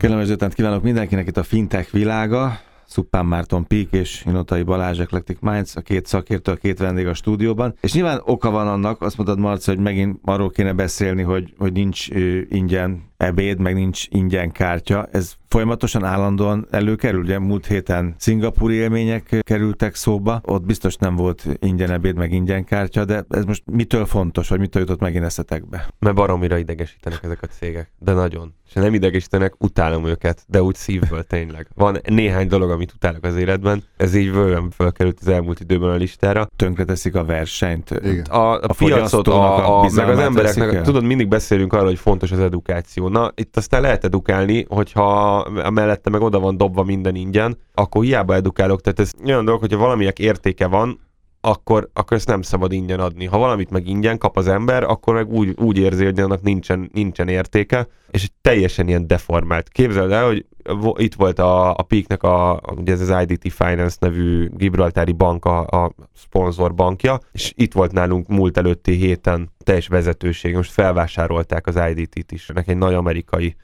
Kellemes délután kívánok mindenkinek itt a fintech világa. Szuppán Márton Pík és Inotai Balázs Eclectic Minds, a két szakértő, a két vendég a stúdióban. És nyilván oka van annak, azt mondtad Marci, hogy megint arról kéne beszélni, hogy, hogy nincs ingyen ebéd, meg nincs ingyen kártya. Ez folyamatosan állandóan előkerül. Ugye múlt héten szingapúri élmények kerültek szóba, ott biztos nem volt ingyen ebéd, meg ingyen kártya, de ez most mitől fontos, vagy mitől jutott megint eszetekbe? Mert baromira idegesítenek ezek a cégek, de nagyon. És nem idegesítenek, utálom őket, de úgy szívből tényleg. Van néhány dolog, amit utálok az életben, ez így vőlem felkerült az elmúlt időben a listára. Tönkreteszik a versenyt. Igen. A, a, A piacot, a, a a, meg az embereknek, el? tudod, mindig beszélünk arról, hogy fontos az edukáció. Na, itt aztán lehet edukálni, hogyha mellette meg oda van dobva minden ingyen, akkor hiába edukálok. Tehát ez olyan dolog, hogyha valaminek értéke van, akkor, akkor ezt nem szabad ingyen adni. Ha valamit meg ingyen kap az ember, akkor meg úgy, úgy érzi, hogy annak nincsen, nincsen értéke, és teljesen ilyen deformált. Képzeld el, hogy itt volt a, a Peaknek a, ugye ez az IDT Finance nevű Gibraltári bank a, a szponzor bankja, és itt volt nálunk múlt előtti héten teljes vezetőség, most felvásárolták az IDT-t is. Ennek egy nagy amerikai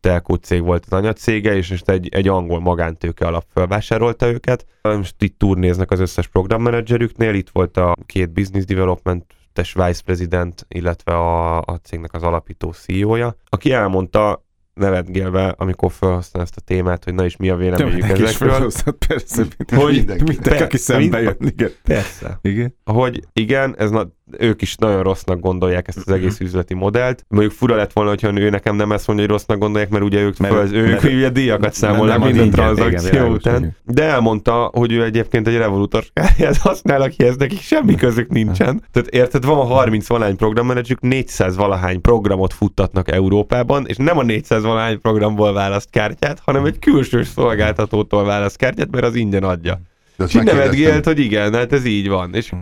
telkó cég volt az anyacége, és most egy, egy angol magántőke alap felvásárolta őket. Most itt turnéznek az összes programmenedzserüknél, itt volt a két business development es vice president, illetve a, a cégnek az alapító CEO-ja, aki elmondta, nevetgélve, amikor felhasznál ezt a témát, hogy na és mi a véleményük Többnek is ezekről. persze, Hogy- mindenki, mindenki, aki szembe jön. Igen. Persze. Igen. hogy igen, ez na, ők is nagyon rossznak gondolják ezt az egész üzleti modellt. Mondjuk fura lett volna, hogyha ő nekem nem ezt mondja, hogy rossznak gondolják, mert ugye ők, Mert- föl, ők mert- ugye díjakat számolnak minden tranzakció után. De elmondta, hogy ő egyébként egy Revolutor kártyát használ, akihez nekik semmi közük nincsen. Tehát érted, van 30 valahány programmenedzsük, 400 valahány programot futtatnak Európában, és nem a 400 valahány programból választ kártyát, hanem egy külső szolgáltatótól választ kártyát, mert az ingyen adja. De azt És így megkérdeztem- nevetgélt, hogy igen, hát ez így van. És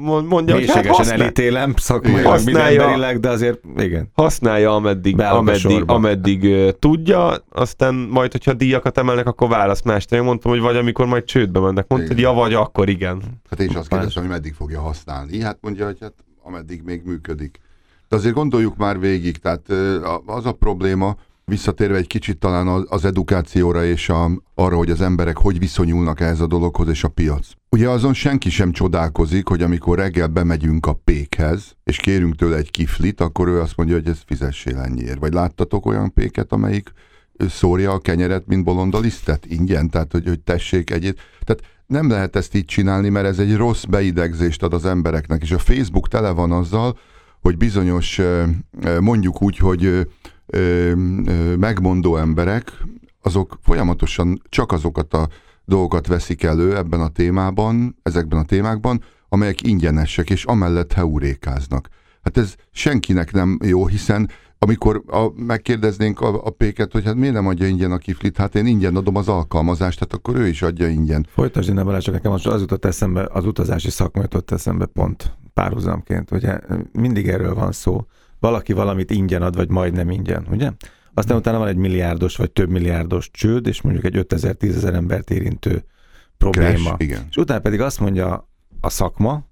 mond- mondja, hogy hát használ, elítélem szakmai, Igen. Használja- emberileg, de azért igen. használja, ameddig, ameddig, ameddig uh, tudja, aztán majd, hogyha díjakat emelnek, akkor választ mást. Én mondtam, hogy vagy amikor majd csődbe mennek. Mondta, hogy ja, vagy akkor igen. Hát én is azt kérdeztem, hogy meddig fogja használni. Hát mondja, hogy hát ameddig még működik. De azért gondoljuk már végig, tehát az a probléma, visszatérve egy kicsit talán az- edukációra és a, arra, hogy az emberek hogy viszonyulnak ehhez a dologhoz és a piac. Ugye azon senki sem csodálkozik, hogy amikor reggel bemegyünk a pékhez, és kérünk tőle egy kiflit, akkor ő azt mondja, hogy ez fizessél ennyiért. Vagy láttatok olyan péket, amelyik szórja a kenyeret, mint bolonda lisztet ingyen, tehát hogy, hogy tessék egyet. Tehát nem lehet ezt így csinálni, mert ez egy rossz beidegzést ad az embereknek, és a Facebook tele van azzal, hogy bizonyos, mondjuk úgy, hogy ö, ö, megmondó emberek, azok folyamatosan csak azokat a dolgokat veszik elő ebben a témában, ezekben a témákban, amelyek ingyenesek, és amellett heurékáznak. Hát ez senkinek nem jó, hiszen amikor a, megkérdeznénk a, a péket, hogy hát miért nem adja ingyen a kiflit, hát én ingyen adom az alkalmazást, hát akkor ő is adja ingyen. Folytasd innen Balázs, csak nekem most az jutott eszembe, az utazási szakma jutott eszembe pont párhuzamként, ugye mindig erről van szó. Valaki valamit ingyen ad, vagy majdnem ingyen, ugye? Aztán utána van egy milliárdos, vagy több milliárdos csőd, és mondjuk egy 5000-10 ezer embert érintő probléma. Crash, igen. És utána pedig azt mondja a szakma,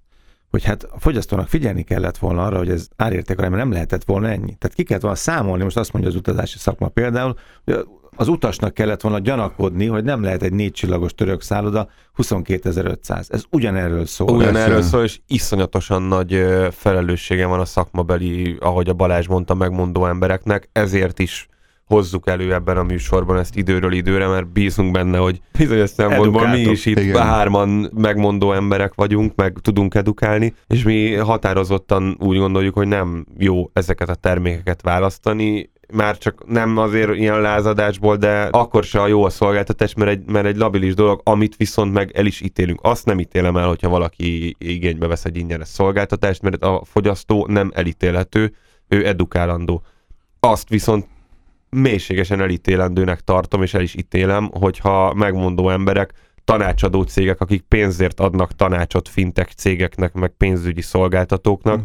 hogy hát a fogyasztónak figyelni kellett volna arra, hogy ez árérték arányban nem lehetett volna ennyi. Tehát ki kellett volna számolni, most azt mondja az utazási szakma például, hogy az utasnak kellett volna gyanakodni, hogy nem lehet egy négy csillagos török szálloda 22.500. Ez ugyanerről szól. Ugyanerről szól, és iszonyatosan nagy felelőssége van a szakmabeli, ahogy a Balázs mondta, megmondó embereknek, ezért is hozzuk elő ebben a műsorban ezt időről időre, mert bízunk benne, hogy bizonyos szempontból mi Edukáltok. is itt Igen. hárman megmondó emberek vagyunk, meg tudunk edukálni, és mi határozottan úgy gondoljuk, hogy nem jó ezeket a termékeket választani, már csak nem azért ilyen lázadásból, de akkor se a jó a szolgáltatás, mert egy, mert egy labilis dolog, amit viszont meg el is ítélünk. Azt nem ítélem el, hogyha valaki igénybe vesz egy ingyenes szolgáltatást, mert a fogyasztó nem elítélhető, ő edukálandó. Azt viszont mélységesen elítélendőnek tartom, és el is ítélem, hogyha megmondó emberek, tanácsadó cégek, akik pénzért adnak tanácsot fintek cégeknek, meg pénzügyi szolgáltatóknak,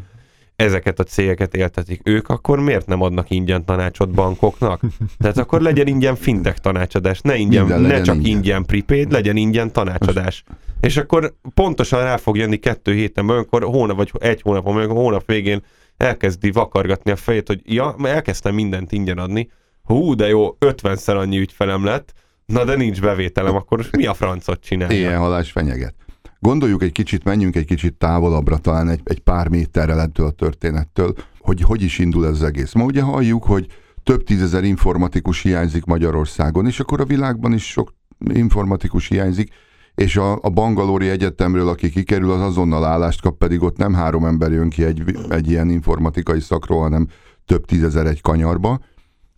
ezeket a cégeket éltetik ők, akkor miért nem adnak ingyen tanácsot bankoknak? Tehát akkor legyen ingyen fintech tanácsadás, ne, ingyen, Minden ne csak ingyen. ingyen prepaid, legyen ingyen tanácsadás. És akkor pontosan rá fog jönni kettő héten, amikor hónap vagy egy hónapon, amikor hónap végén elkezdi vakargatni a fejét, hogy ja, elkezdtem mindent ingyen adni, hú, de jó, 50-szer annyi ügyfelem lett, na de nincs bevételem, akkor mi a francot csinálja? Ilyen halás fenyeget. Gondoljuk egy kicsit, menjünk egy kicsit távolabbra, talán egy, egy pár méterrel ettől a történettől, hogy hogy is indul ez az egész. Ma ugye halljuk, hogy több tízezer informatikus hiányzik Magyarországon, és akkor a világban is sok informatikus hiányzik, és a, a Bangalori Egyetemről, aki kikerül, az azonnal állást kap, pedig ott nem három ember jön ki egy, egy ilyen informatikai szakról, hanem több tízezer egy kanyarba,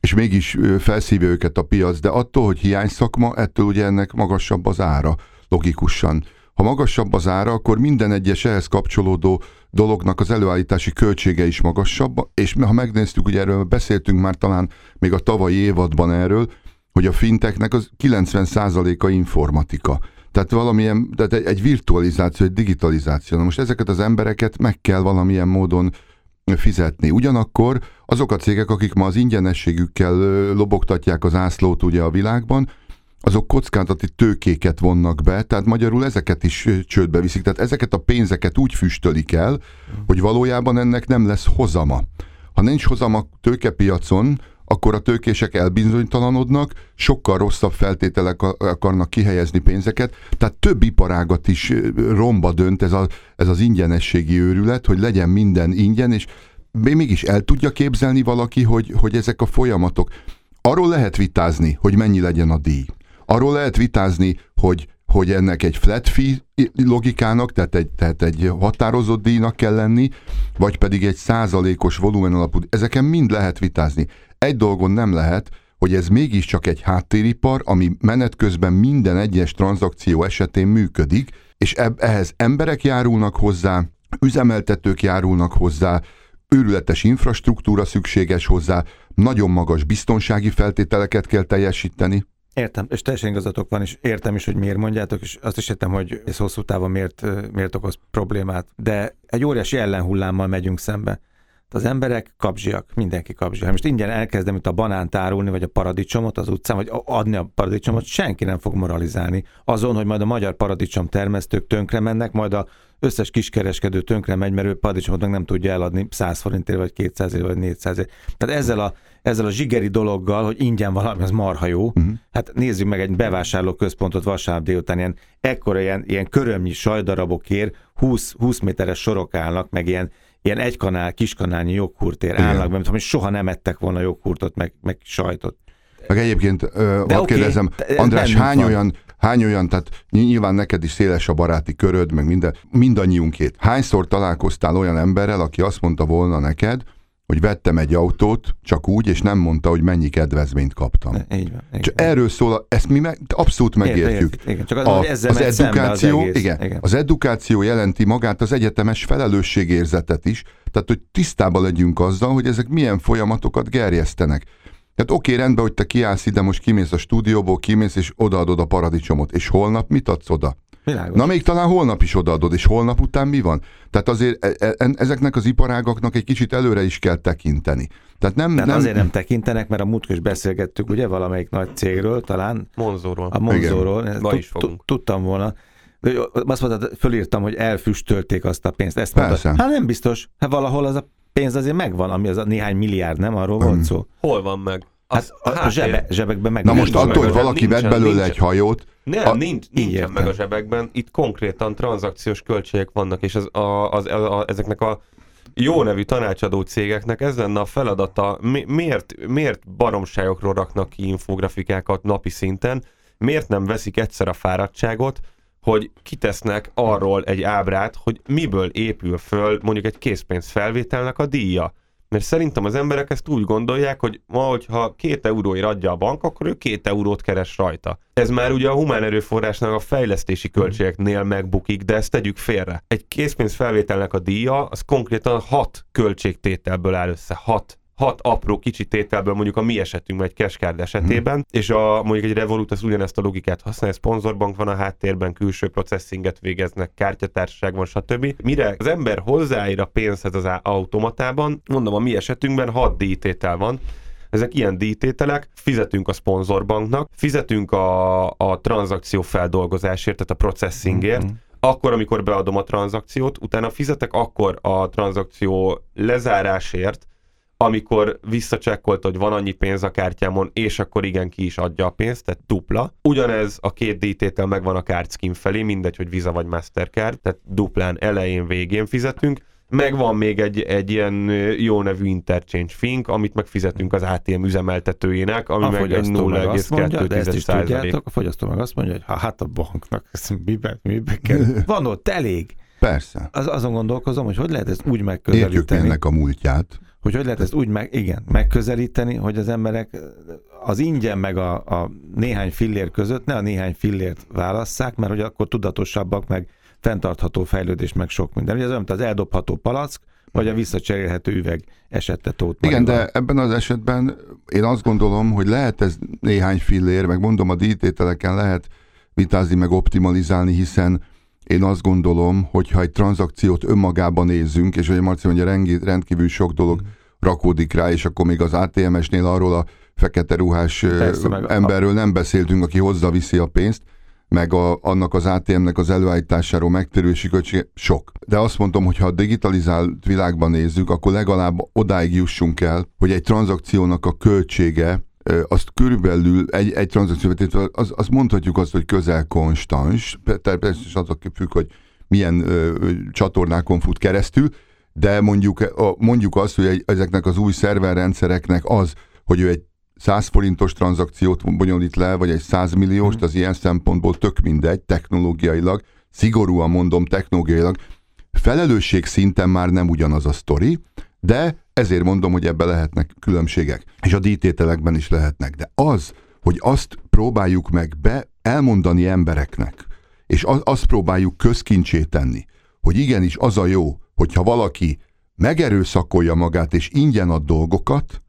és mégis felszívja őket a piac, de attól, hogy hiány szakma, ettől ugye ennek magasabb az ára, logikusan. Ha magasabb az ára, akkor minden egyes ehhez kapcsolódó dolognak az előállítási költsége is magasabb, és ha megnéztük, ugye erről beszéltünk már talán még a tavalyi évadban erről, hogy a finteknek az 90%-a informatika. Tehát valamilyen, tehát egy, virtualizáció, egy digitalizáció. Na most ezeket az embereket meg kell valamilyen módon fizetni. Ugyanakkor azok a cégek, akik ma az ingyenességükkel lobogtatják az ászlót ugye a világban, azok kockázati tőkéket vonnak be, tehát magyarul ezeket is csődbe viszik. Tehát ezeket a pénzeket úgy füstölik el, hogy valójában ennek nem lesz hozama. Ha nincs hozama tőkepiacon, akkor a tőkések elbizonytalanodnak, sokkal rosszabb feltételek akarnak kihelyezni pénzeket, tehát több iparágat is romba dönt ez, a, ez az ingyenességi őrület, hogy legyen minden ingyen, és mégis el tudja képzelni valaki, hogy, hogy ezek a folyamatok, arról lehet vitázni, hogy mennyi legyen a díj. Arról lehet vitázni, hogy, hogy ennek egy flat fee logikának, tehát egy, tehát egy határozott díjnak kell lenni, vagy pedig egy százalékos volumen alapú. Ezeken mind lehet vitázni. Egy dolgon nem lehet, hogy ez mégiscsak egy háttéripar, ami menet közben minden egyes tranzakció esetén működik, és ehhez emberek járulnak hozzá, üzemeltetők járulnak hozzá, őrületes infrastruktúra szükséges hozzá, nagyon magas biztonsági feltételeket kell teljesíteni. Értem, és teljesen igazatok van, és értem is, hogy miért mondjátok, és azt is értem, hogy ez hosszú távon miért, miért okoz problémát. De egy óriási ellenhullámmal megyünk szembe. Az emberek kapzsiak, mindenki kapzsiak. Most ingyen elkezdem itt a banánt árulni, vagy a paradicsomot az utcán, vagy adni a paradicsomot, senki nem fog moralizálni. Azon, hogy majd a magyar paradicsom termesztők tönkre mennek, majd a összes kiskereskedő tönkre megy, mert ő paradicsomot meg nem tudja eladni 100 forintért, vagy 200 vagy 400 ért. Tehát ezzel a, ezzel a zsigeri dologgal, hogy ingyen valami, az marha jó. Uh-huh. Hát nézzük meg egy bevásárló központot vasárnap délután, ilyen ekkora ilyen, ilyen körömnyi sajdarabokért 20, 20 méteres sorok állnak, meg ilyen ilyen egykanál, kiskanálnyi joghurtér állnak be, mint soha nem ettek volna joghurtot, meg, meg sajtot. Meg egyébként, ö, okay, kérdezem, András, hány van. olyan, hány olyan, tehát nyilván neked is széles a baráti köröd, meg minden, mindannyiunkét. Hányszor találkoztál olyan emberrel, aki azt mondta volna neked, hogy vettem egy autót, csak úgy, és nem mondta, hogy mennyi kedvezményt kaptam. Így van, így csak van. erről szól, ezt mi meg, abszolút megértjük. Érte, igen, csak az, a, az, az edukáció, az, egész, igen, igen. az edukáció jelenti magát az egyetemes felelősségérzetet is, tehát hogy tisztában legyünk azzal, hogy ezek milyen folyamatokat gerjesztenek. Tehát oké, okay, rendben, hogy te kiállsz ide, most kimész a stúdióból, kimész és odaadod a paradicsomot, és holnap mit adsz oda? Világos. Na még talán holnap is odaadod, és holnap után mi van? Tehát azért e, e, ezeknek az iparágaknak egy kicsit előre is kell tekinteni. Tehát, nem, Tehát nem... azért nem tekintenek, mert a múltkor is beszélgettük, ugye, valamelyik nagy cégről, talán. Monzóról. A Monzóról. Ma is fogunk. Tudtam volna. Azt mondtad, fölírtam, hogy elfüstölték azt a pénzt. Ezt mondtad. Hát nem biztos. Hát valahol az a pénz azért megvan, ami az a néhány milliárd, nem? Arról volt szó. Hol van meg? Hát a, a zsebe, zsebekben meg. Na most attól, hogy valaki vett belőle nincsen. egy hajót. Nem, a, nincs, nincsen meg a zsebekben. Itt konkrétan tranzakciós költségek vannak, és az, a, az, a, a, ezeknek a jó nevű tanácsadó cégeknek ez lenne a feladata. Mi, miért, miért baromságokról raknak ki infografikákat napi szinten? Miért nem veszik egyszer a fáradtságot, hogy kitesznek arról egy ábrát, hogy miből épül föl mondjuk egy készpénz felvételnek a díja. Mert szerintem az emberek ezt úgy gondolják, hogy ma, hogyha két euróért adja a bank, akkor ő két eurót keres rajta. Ez már ugye a humán erőforrásnak a fejlesztési költségeknél megbukik, de ezt tegyük félre. Egy készpénz felvételnek a díja, az konkrétan hat költségtételből áll össze. Hat hat apró kicsi tételből mondjuk a mi esetünkben, egy Cashcard esetében, hmm. és a, mondjuk egy Revolut az ugyanezt a logikát használja, szponzorbank van a háttérben, külső processinget végeznek, kártyatársaság van, stb. Mire az ember hozzáír a pénzhez az automatában, mondom, a mi esetünkben hat díjtétel van, ezek ilyen díjtételek, fizetünk a szponzorbanknak, fizetünk a, a tranzakció feldolgozásért, tehát a processingért, mm-hmm akkor, amikor beadom a tranzakciót, utána fizetek akkor a tranzakció lezárásért, amikor visszacsekkolt, hogy van annyi pénz a kártyámon, és akkor igen, ki is adja a pénzt, tehát dupla. Ugyanez a két díjtétel megvan a kártszkin felé, mindegy, hogy Visa vagy Mastercard, tehát duplán elején, végén fizetünk. Meg van még egy, egy ilyen jó nevű interchange fink, amit meg fizetünk az ATM üzemeltetőjének, ami A meg egy fogyasztó meg azt mondja, de ezt is 0,2 tudjátok, a fogyasztó meg azt mondja, hogy ha hát a banknak ez mibe, mibe kell. Van ott elég. Persze. Az, azon gondolkozom, hogy hogy lehet ezt úgy Értjük megközelíteni, ennek a múltját. Hogy hogy lehet ezt úgy meg, igen, megközelíteni, hogy az emberek az ingyen meg a, a néhány fillér között ne a néhány fillért válasszák, mert hogy akkor tudatosabbak, meg fenntartható fejlődés, meg sok minden. Ugye ez olyan, mint az eldobható palack, vagy a visszacserélhető üveg esette Tóth Igen, de ebben az esetben én azt gondolom, hogy lehet ez néhány fillér, meg mondom, a díjtételeken lehet vitázni, meg optimalizálni, hiszen én azt gondolom, hogy ha egy tranzakciót önmagában nézzünk, és hogy Marci mondja, rengi- rendkívül sok dolog rakódik rá, és akkor még az ATMS-nél arról a fekete ruhás Persze, a- emberről nem beszéltünk, aki hozza viszi a pénzt, meg a, annak az ATM-nek az előállításáról megtérülési költsége sok. De azt mondom, hogy ha a digitalizált világban nézzük, akkor legalább odáig jussunk el, hogy egy tranzakciónak a költsége azt körülbelül egy, egy tranzakció az, az mondhatjuk azt, hogy közel konstans, természetesen azok függ, hogy milyen ö, ö, csatornákon fut keresztül, de mondjuk, a- mondjuk azt, hogy egy, ezeknek az új szerverrendszereknek az, hogy ő egy 100 forintos tranzakciót bonyolít le, vagy egy 100 millióst, az ilyen szempontból tök mindegy, technológiailag, szigorúan mondom technológiailag, felelősség szinten már nem ugyanaz a sztori, de ezért mondom, hogy ebbe lehetnek különbségek, és a díjtételekben is lehetnek. De az, hogy azt próbáljuk meg be elmondani embereknek, és az, azt próbáljuk közkincsé tenni, hogy igenis az a jó, hogyha valaki megerőszakolja magát és ingyen ad dolgokat,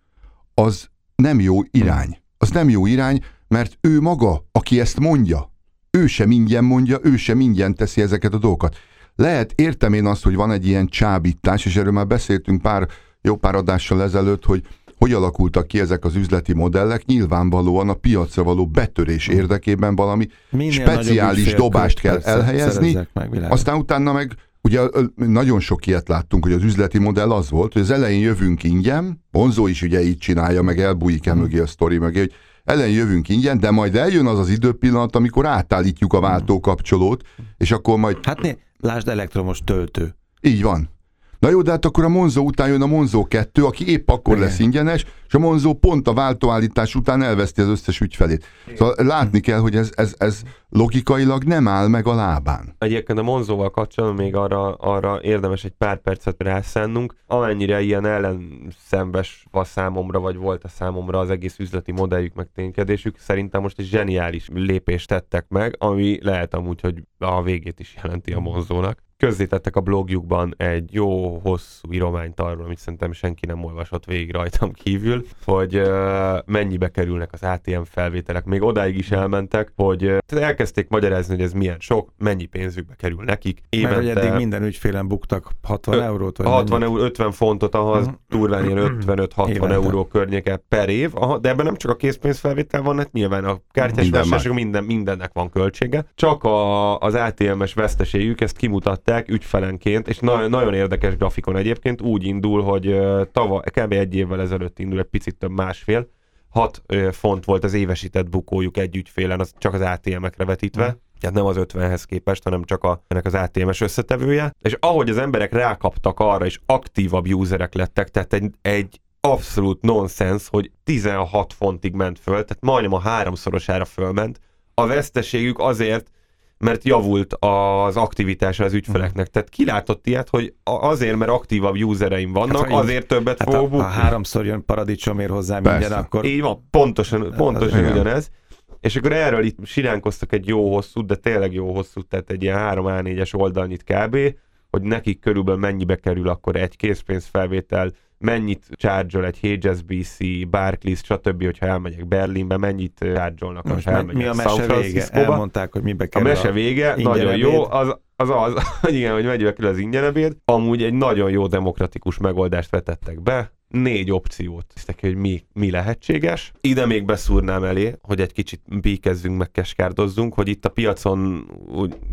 az nem jó irány. Az nem jó irány, mert ő maga, aki ezt mondja, ő sem ingyen mondja, ő sem ingyen teszi ezeket a dolgokat. Lehet, értem én azt, hogy van egy ilyen csábítás, és erről már beszéltünk pár, jó pár adással ezelőtt, hogy hogy alakultak ki ezek az üzleti modellek, nyilvánvalóan a piacra való betörés érdekében valami Minél speciális dobást kell elhelyezni, meg, aztán utána meg ugye nagyon sok ilyet láttunk, hogy az üzleti modell az volt, hogy az elején jövünk ingyen, Bonzó is ugye így csinálja, meg elbújik el mögé a sztori mögé, hogy elején jövünk ingyen, de majd eljön az az időpillanat, amikor átállítjuk a váltókapcsolót, és akkor majd Hát né, lásd elektromos töltő. így van. Na jó, de hát akkor a Monzo után jön a Monzo 2, aki épp akkor Igen. lesz ingyenes, és a Monzo pont a váltóállítás után elveszti az összes ügyfelét. Szóval látni kell, hogy ez, ez, ez logikailag nem áll meg a lábán. Egyébként a Monzóval kapcsolatban még arra, arra érdemes egy pár percet rászánnunk, amennyire ilyen ellenszenves a számomra, vagy volt a számomra az egész üzleti modelljük, meg ténykedésük, szerintem most egy zseniális lépést tettek meg, ami lehet amúgy, hogy a végét is jelenti a Monzónak. Közzétettek a blogjukban egy jó hosszú írományt arról, amit szerintem senki nem olvasott végig rajtam kívül, hogy uh, mennyibe kerülnek az ATM felvételek. Még odáig is elmentek, hogy uh, elkezdték magyarázni, hogy ez milyen sok, mennyi pénzükbe kerül nekik. Mert hogy eddig Évente minden ügyfélen buktak 60 Ö, eurót, vagy 60 mennyi? euró, 50 fontot, ahhoz Mhm. durván ilyen 55-60 Évente. euró környéke per év, Aha, de ebben nem csak a készpénzfelvétel van, hát nyilván a kártyás Minden minden, mindennek van költsége. Csak a, az ATM-es veszteségük, ezt kimutatták ügyfelenként, és na, nagyon érdekes grafikon egyébként, úgy indul, hogy ö, tavaly, kb. egy évvel ezelőtt indul, egy picit több másfél, 6 font volt az évesített bukójuk egy ügyfélen, az csak az ATM-ekre vetítve. Tehát nem az 50-hez képest, hanem csak a, ennek az ATM-es összetevője. És ahogy az emberek rákaptak arra, és aktívabb userek lettek, tehát egy, egy abszolút nonsens, hogy 16 fontig ment föl, tehát majdnem a háromszorosára fölment. A veszteségük azért, mert javult az aktivitása az ügyfeleknek. Tehát kilátott ilyet, hogy azért, mert aktívabb usereim vannak, Hát, azért többet Hát fogok ha, ha bukni. háromszor jön paradicsomért hozzá Persze. minden, akkor Így van, pontosan, pontosan igen. ugyanez. És akkor erről itt siránkoztak egy jó hosszú, de tényleg jó hosszú, tehát egy ilyen 3 A4-es oldalnyit kb., hogy nekik körülbelül mennyibe kerül akkor egy készpénzfelvétel, mennyit charge egy HSBC, Barclays, stb., hogyha elmegyek Berlinbe, mennyit charge-olnak, most ha mi, elmegyek mi a mese vége? Franciscóba. Elmondták, hogy mibe A kerül mese vége, nagyon jó, az az, az hogy igen, hogy mennyibe kerül az ingyen ebéd. Amúgy egy nagyon jó demokratikus megoldást vetettek be, négy opciót hisztek, hogy mi, mi lehetséges. Ide még beszúrnám elé, hogy egy kicsit bíkezzünk, meg keskárdozzunk, hogy itt a piacon,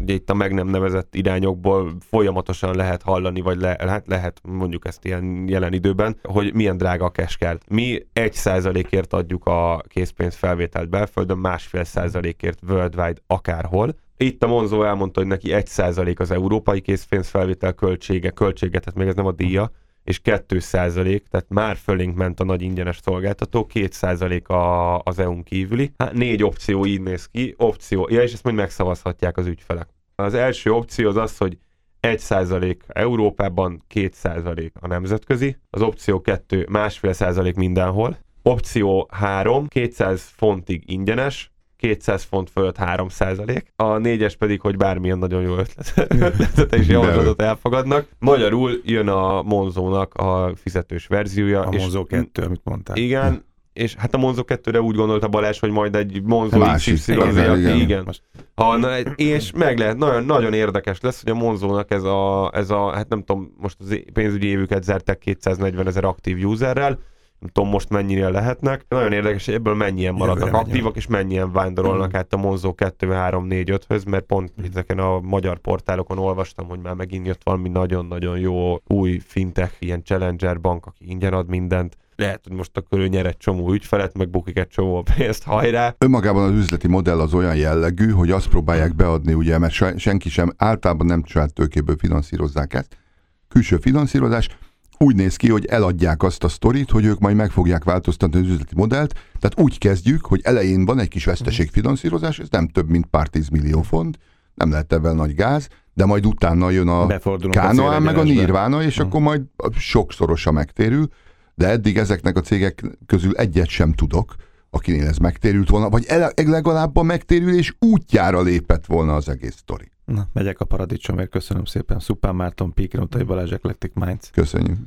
ugye itt a meg nem nevezett irányokból folyamatosan lehet hallani, vagy le, hát lehet mondjuk ezt ilyen jelen időben, hogy milyen drága a keskár. Mi egy százalékért adjuk a készpénzfelvételt belföldön, másfél százalékért worldwide akárhol, itt a Monzo elmondta, hogy neki 1% az európai készpénzfelvétel költsége, költsége, tehát még ez nem a díja, és 2%, tehát már fölénk ment a nagy ingyenes szolgáltató, 2% a, az EU-n kívüli. Hát négy opció így néz ki, opció, ja, és ezt majd megszavazhatják az ügyfelek. Az első opció az az, hogy 1% Európában, 2% a nemzetközi, az opció 2 másfél százalék mindenhol, opció 3 200 fontig ingyenes, 200 font fölött 3 százalék, a négyes pedig, hogy bármilyen nagyon jó ötlet, ötletet és javaslatot elfogadnak. Magyarul jön a Monzónak a fizetős verziója. A Monzó 2, amit mondtál. Igen, és hát a Monzo 2-re úgy gondolta Balázs, hogy majd egy Monzo XY, igen, igen, igen. Ha, na, és meg lehet, nagyon, nagyon érdekes lesz, hogy a Monzónak ez a, ez a, hát nem tudom, most az pénzügyi évüket zárták 240 ezer aktív userrel, nem tudom most mennyire lehetnek. Nagyon érdekes, hogy ebből mennyien maradnak Jövőre aktívak, és mennyien vándorolnak át a Monzo 2, 3, 4, 5-höz, mert pont ezeken a magyar portálokon olvastam, hogy már megint jött valami nagyon-nagyon jó új fintech, ilyen challenger bank, aki ingyen ad mindent. Lehet, hogy most akkor ő nyer egy csomó ügyfelet, meg bukik egy csomó pénzt, hajrá. Önmagában az üzleti modell az olyan jellegű, hogy azt próbálják beadni, ugye, mert se- senki sem, általában nem saját tőkéből finanszírozzák ezt. Külső finanszírozás, úgy néz ki, hogy eladják azt a sztorit, hogy ők majd meg fogják változtatni az üzleti modellt. Tehát úgy kezdjük, hogy elején van egy kis veszteségfinanszírozás, ez nem több, mint pár tízmillió font, nem lehet ebben nagy gáz, de majd utána jön a Kánoán meg a. Nirvana, és Hm. akkor majd sokszorosa megtérül, de eddig ezeknek a cégek közül egyet sem tudok, akinél ez megtérült volna, vagy legalább a megtérülés útjára lépett volna az egész sztori. Na, megyek a paradicsomért, köszönöm szépen. Szupán Márton, Pík, Notai Balázs, Eclectic Minds. Köszönjük.